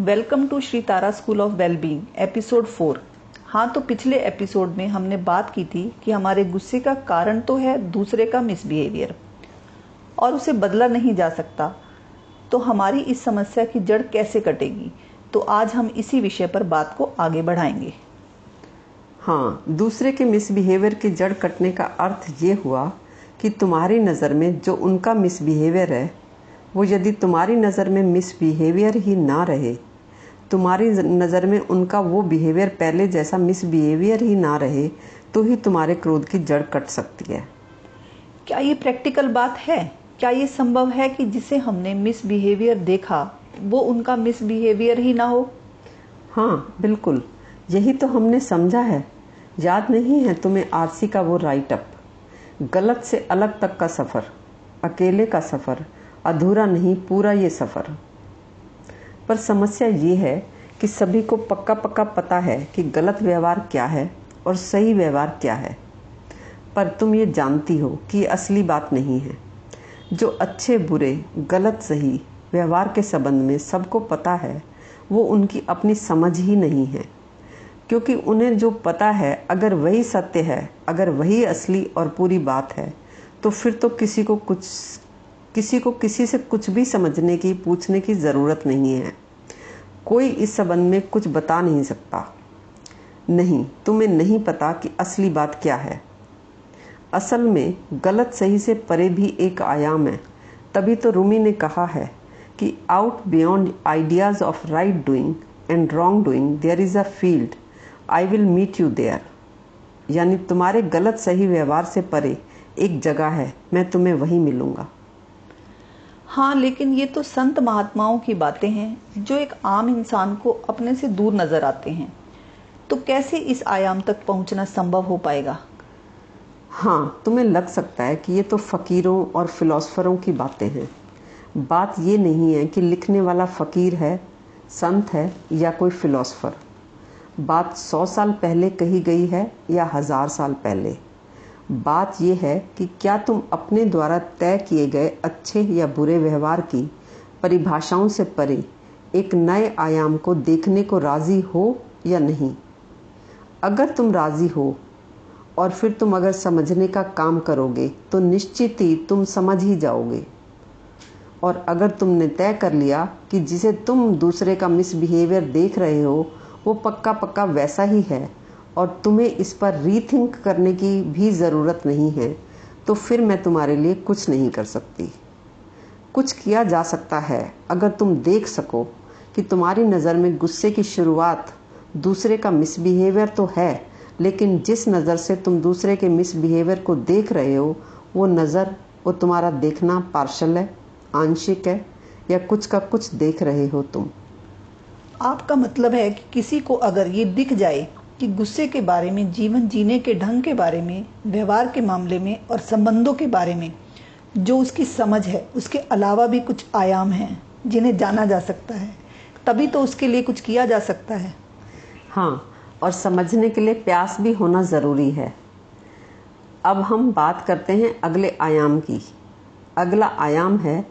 Welcome to Shri Tara school of wellbeing, episode four. हाँ तो पिछले एपिसोड में हमने बात की थी कि हमारे गुस्से का कारण तो है दूसरे का मिसबिहेवियर और उसे बदला नहीं जा सकता। तो हमारी इस समस्या की जड़ कैसे कटेगी? तो आज हम इसी विषय पर बात को आगे बढ़ाएँगे। हाँ दूसरे के मिसबिहेवियर की जड़ कटने का अर्थ ये हुआ कि तुम्हारी नज़र में जो उनका मिसबिहेवियर है, वो यदि तुम्हारी नज़र में मिसबिहेवियर ही ना रहे तुम्हारी नज़र में उनका वो बिहेवियर पहले जैसा मिसबिहेवियर ही ना रहे तो ही तुम्हारे क्रोध की जड़ कट सकती है। क्या ये प्रैक्टिकल बात है? क्या ये संभव है कि जिसे हमने मिसबिहेवियर देखा वो उनका मिसबिहेवियर ही ना हो? हाँ बिल्कुल। यही तो हमने समझा है। याद नहीं है तुम्हें आरसी का वो राइट अप गलत से अलग तक का सफ़र अकेले का सफ़र अधूरा नहीं पूरा ये सफ़र। पर समस्या ये है कि सभी को पक्का पक्का पता है कि गलत व्यवहार क्या है और सही व्यवहार क्या है। पर तुम ये जानती हो कि असली बात नहीं है। जो अच्छे, बुरे, गलत, सही व्यवहार के संबंध में सबको पता है, वो उनकी अपनी समझ ही नहीं है। क्योंकि उन्हें जो पता है, अगर वही सत्य है, अगर वही असली और पूरी बात है तो फिर तो किसी को कुछ, किसी को किसी से कुछ भी समझने की, पूछने की ज़रूरत नहीं है। कोई इस संबंध में कुछ बता नहीं सकता। नहीं, तुम्हें नहीं पता कि असली बात क्या है। असल में गलत सही से परे भी एक आयाम है। तभी तो रूमी ने कहा है कि out beyond ideas of right doing and wrong doing there is a field I will meet you there यानी तुम्हारे गलत सही व्यवहार से परे एक जगह है, मैं तुम्हें वहीं मिलूँगा। हाँ लेकिन ये तो संत महात्माओं की बातें हैं जो एक आम इंसान को अपने से दूर नज़र आते हैं। तो कैसे इस आयाम तक पहुँचना संभव हो पाएगा? हाँ तुम्हें लग सकता है कि ये तो फकीरों और फिलोसफरों की बातें हैं। बात ये नहीं है कि लिखने वाला फकीर है, संत है या कोई फिलोसफर। बात सौ साल पहले कही गई है या हज़ार साल पहले। बात यह है कि क्या तुम अपने द्वारा तय किए गए अच्छे या बुरे व्यवहार की परिभाषाओं से परे एक नए आयाम को देखने को राज़ी हो या नहीं? अगर तुम राज़ी हो और फिर तुम अगर समझने का काम करोगे तो निश्चित ही तुम समझ ही जाओगे। और अगर तुमने तय कर लिया कि जिसे तुम दूसरे का मिसबिहेवियर देख रहे हो, वो पक्का पक्का वैसा ही है। और तुम्हें इस पर रीथिंक करने की भी ज़रूरत नहीं है तो फिर मैं तुम्हारे लिए कुछ नहीं कर सकती। कुछ किया जा सकता है, अगर तुम देख सको कि तुम्हारी नज़र में गुस्से की शुरुआत दूसरे का मिसबिहेवियर तो है, लेकिन जिस नज़र से तुम दूसरे के मिसबिहेवियर को देख रहे हो, वो नज़र वो तुम्हारा देखना पार्शल है, आंशिक है, या कुछ का कुछ देख रहे हो तुम। आपका मतलब है कि किसी को अगर ये दिख जाए कि गुस्से के बारे में, जीवन जीने के ढंग के बारे में, व्यवहार के मामले में और संबंधों के बारे में जो उसकी समझ है, उसके अलावा भी कुछ आयाम हैं जिन्हें जाना जा सकता है। तभी तो उसके लिए कुछ किया जा सकता है। हाँ और समझने के लिए प्यास भी होना ज़रूरी है। अब हम बात करते हैं अगले आयाम की। अगला आयाम है,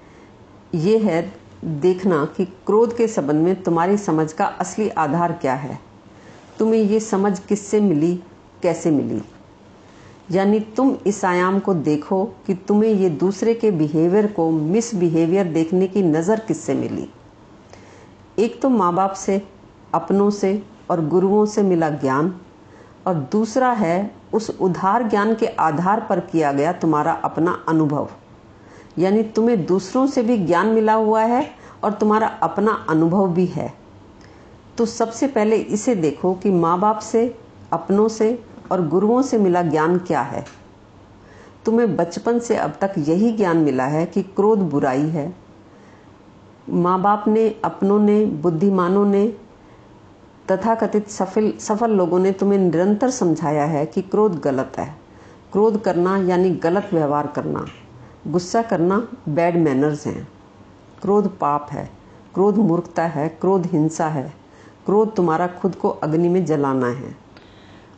ये है देखना कि क्रोध के संबंध में तुम्हारी समझ का असली आधार क्या है। तुम्हें ये समझ किससे मिली, कैसे मिली? यानी तुम इस आयाम को देखो कि तुम्हें ये दूसरे के बिहेवियर को मिस बिहेवियर देखने की नज़र किससे मिली? एक तो माँ बाप से, अपनों से और गुरुओं से मिला ज्ञान, और दूसरा है, उस उधार ज्ञान के आधार पर किया गया तुम्हारा अपना अनुभव। यानी तुम्हें दूसरों से भी ज्ञान मिला हुआ है और तुम्हारा अपना अनुभव भी है। तो सबसे पहले इसे देखो कि माँ बाप से, अपनों से और गुरुओं से मिला ज्ञान क्या है। तुम्हें बचपन से अब तक यही ज्ञान मिला है कि क्रोध बुराई है। माँ बाप ने, अपनों ने, बुद्धिमानों ने तथा कथित सफल सफल लोगों ने तुम्हें निरंतर समझाया है कि क्रोध गलत है। क्रोध करना यानी गलत व्यवहार करना। गुस्सा करना बैड मैनर्स हैं। क्रोध पाप है। क्रोध मूर्खता है। क्रोध हिंसा है। क्रोध तुम्हारा खुद को अग्नि में जलाना है।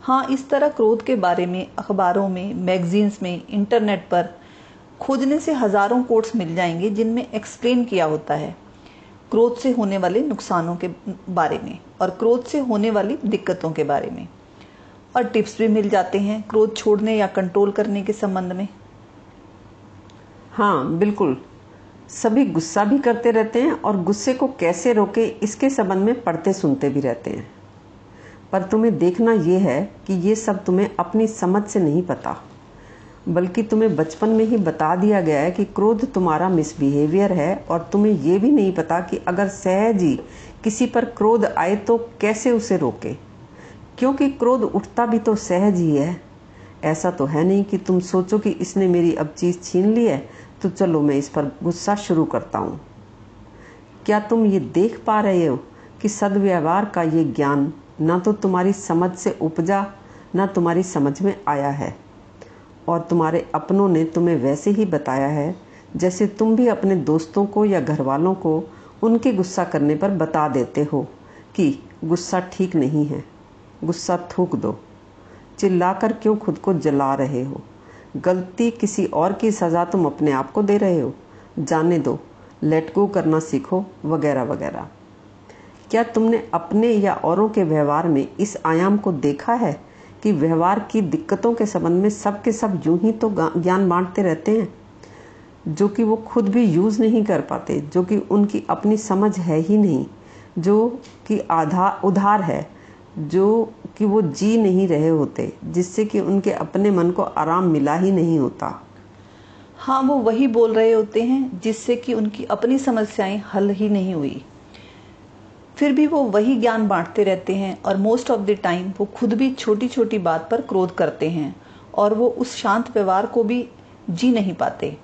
हाँ इस तरह क्रोध के बारे में अखबारों में मैगजीन्स में इंटरनेट पर खोजने से हज़ारों कोट्स मिल जाएँगे जिनमें एक्सप्लेन किया होता है क्रोध से होने वाले नुकसानों के बारे में और क्रोध से होने वाली दिक्कतों के बारे में। और टिप्स भी मिल जाते हैं क्रोध छोड़ने या कंट्रोल करने के संबंध में। हाँ बिल्कुल। सभी गुस्सा भी करते रहते हैं और गुस्से को कैसे रोके इसके संबंध में पढ़ते सुनते भी रहते हैं। पर तुम्हें देखना यह है कि ये सब तुम्हें अपनी समझ से नहीं पता। बल्कि तुम्हें बचपन में ही बता दिया गया है कि क्रोध तुम्हारा मिसबिहेवियर है और तुम्हें यह भी नहीं पता कि अगर सहज ही किसी पर क्रोध आए तो कैसे उसे रोके। क्योंकि क्रोध उठता भी तो सहज ही है। ऐसा तो है नहीं कि तुम सोचो कि इसने मेरी अब चीज़ छीन ली है तो चलो मैं इस पर गुस्सा शुरू करता हूँ। क्या तुम ये देख पा रहे हो कि सदव्यवहार का ये ज्ञान ना तो तुम्हारी समझ से उपजा, ना तुम्हारी समझ में आया है। और तुम्हारे अपनों ने तुम्हें वैसे ही बताया है, जैसे तुम भी अपने दोस्तों को या घर वालों को उनके गुस्सा करने पर बता देते हो कि गुस्सा ठीक नहीं है, गुस्सा थूक दो। चिल्लाकर क्यों खुद को जला रहे हो? गलती किसी और की सज़ा तुम अपने आप को दे रहे हो। जाने दो लेट गो करना सीखो, वगैरह वगैरह। क्या तुमने अपने या औरों के व्यवहार में इस आयाम को देखा है कि व्यवहार की दिक्कतों के संबंध में सब के सब यूँ ही तो ज्ञान बांटते रहते हैं? जो कि वो खुद भी यूज़ नहीं कर पाते, जो कि उनकी अपनी समझ है ही नहीं, जो कि आधार उधार है, जो कि वो जी नहीं रहे होते, जिससे कि उनके अपने मन को आराम मिला ही नहीं होता। हाँ वो वही बोल रहे होते हैं, जिससे कि उनकी अपनी समस्याएँ हल ही नहीं हुई। फिर भी वो वही ज्ञान बांटते रहते हैं और मोस्ट ऑफ़ द टाइम वो खुद भी छोटी छोटी बात पर क्रोध करते हैं और वो उस शांत व्यवहार को भी जी नहीं पाते,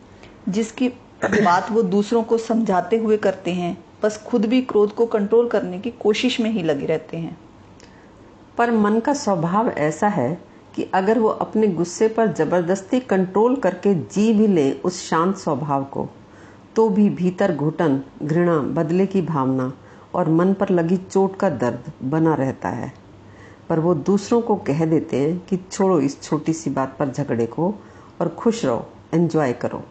जिसकी बात वो दूसरों को समझाते हुए करते हैं, बस खुद भी क्रोध को कंट्रोल करने की कोशिश में ही लगे रहते हैं। पर मन का स्वभाव ऐसा है कि अगर वो अपने गुस्से पर ज़बरदस्ती कंट्रोल करके जी भी ले उस शांत स्वभाव को तो भी भीतर घुटन, घृणा बदले की भावना और मन पर लगी चोट का दर्द बना रहता है। पर वो दूसरों को कह देते हैं कि छोड़ो इस छोटी सी बात पर झगड़े को और खुश रहो एंजॉय करो।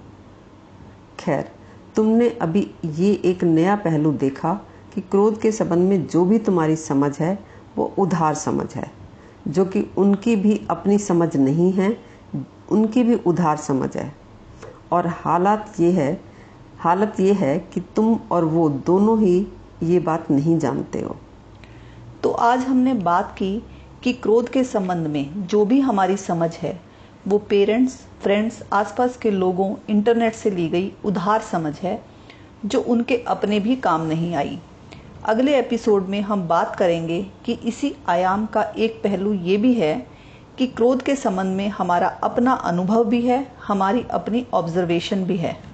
खैर, तुमने अभी ये एक नया पहलू देखा कि क्रोध के संबंध में जो भी तुम्हारी समझ है वो उधार समझ है, जो कि उनकी भी अपनी समझ नहीं है, उनकी भी उधार समझ है। और हालात ये है, हालत ये है कि तुम और वो दोनों ही ये बात नहीं जानते हो। तो आज हमने बात की कि क्रोध के संबंध में जो भी हमारी समझ है, वो पेरेंट्स, फ्रेंड्स, आसपास के लोगों, इंटरनेट से ली गई उधार समझ है, जो उनके अपने भी काम नहीं आई। अगले एपिसोड में हम बात करेंगे कि इसी आयाम का एक पहलू ये भी है कि क्रोध के संबंध में हमारा अपना अनुभव भी है, हमारी अपनी ऑब्जर्वेशन भी है।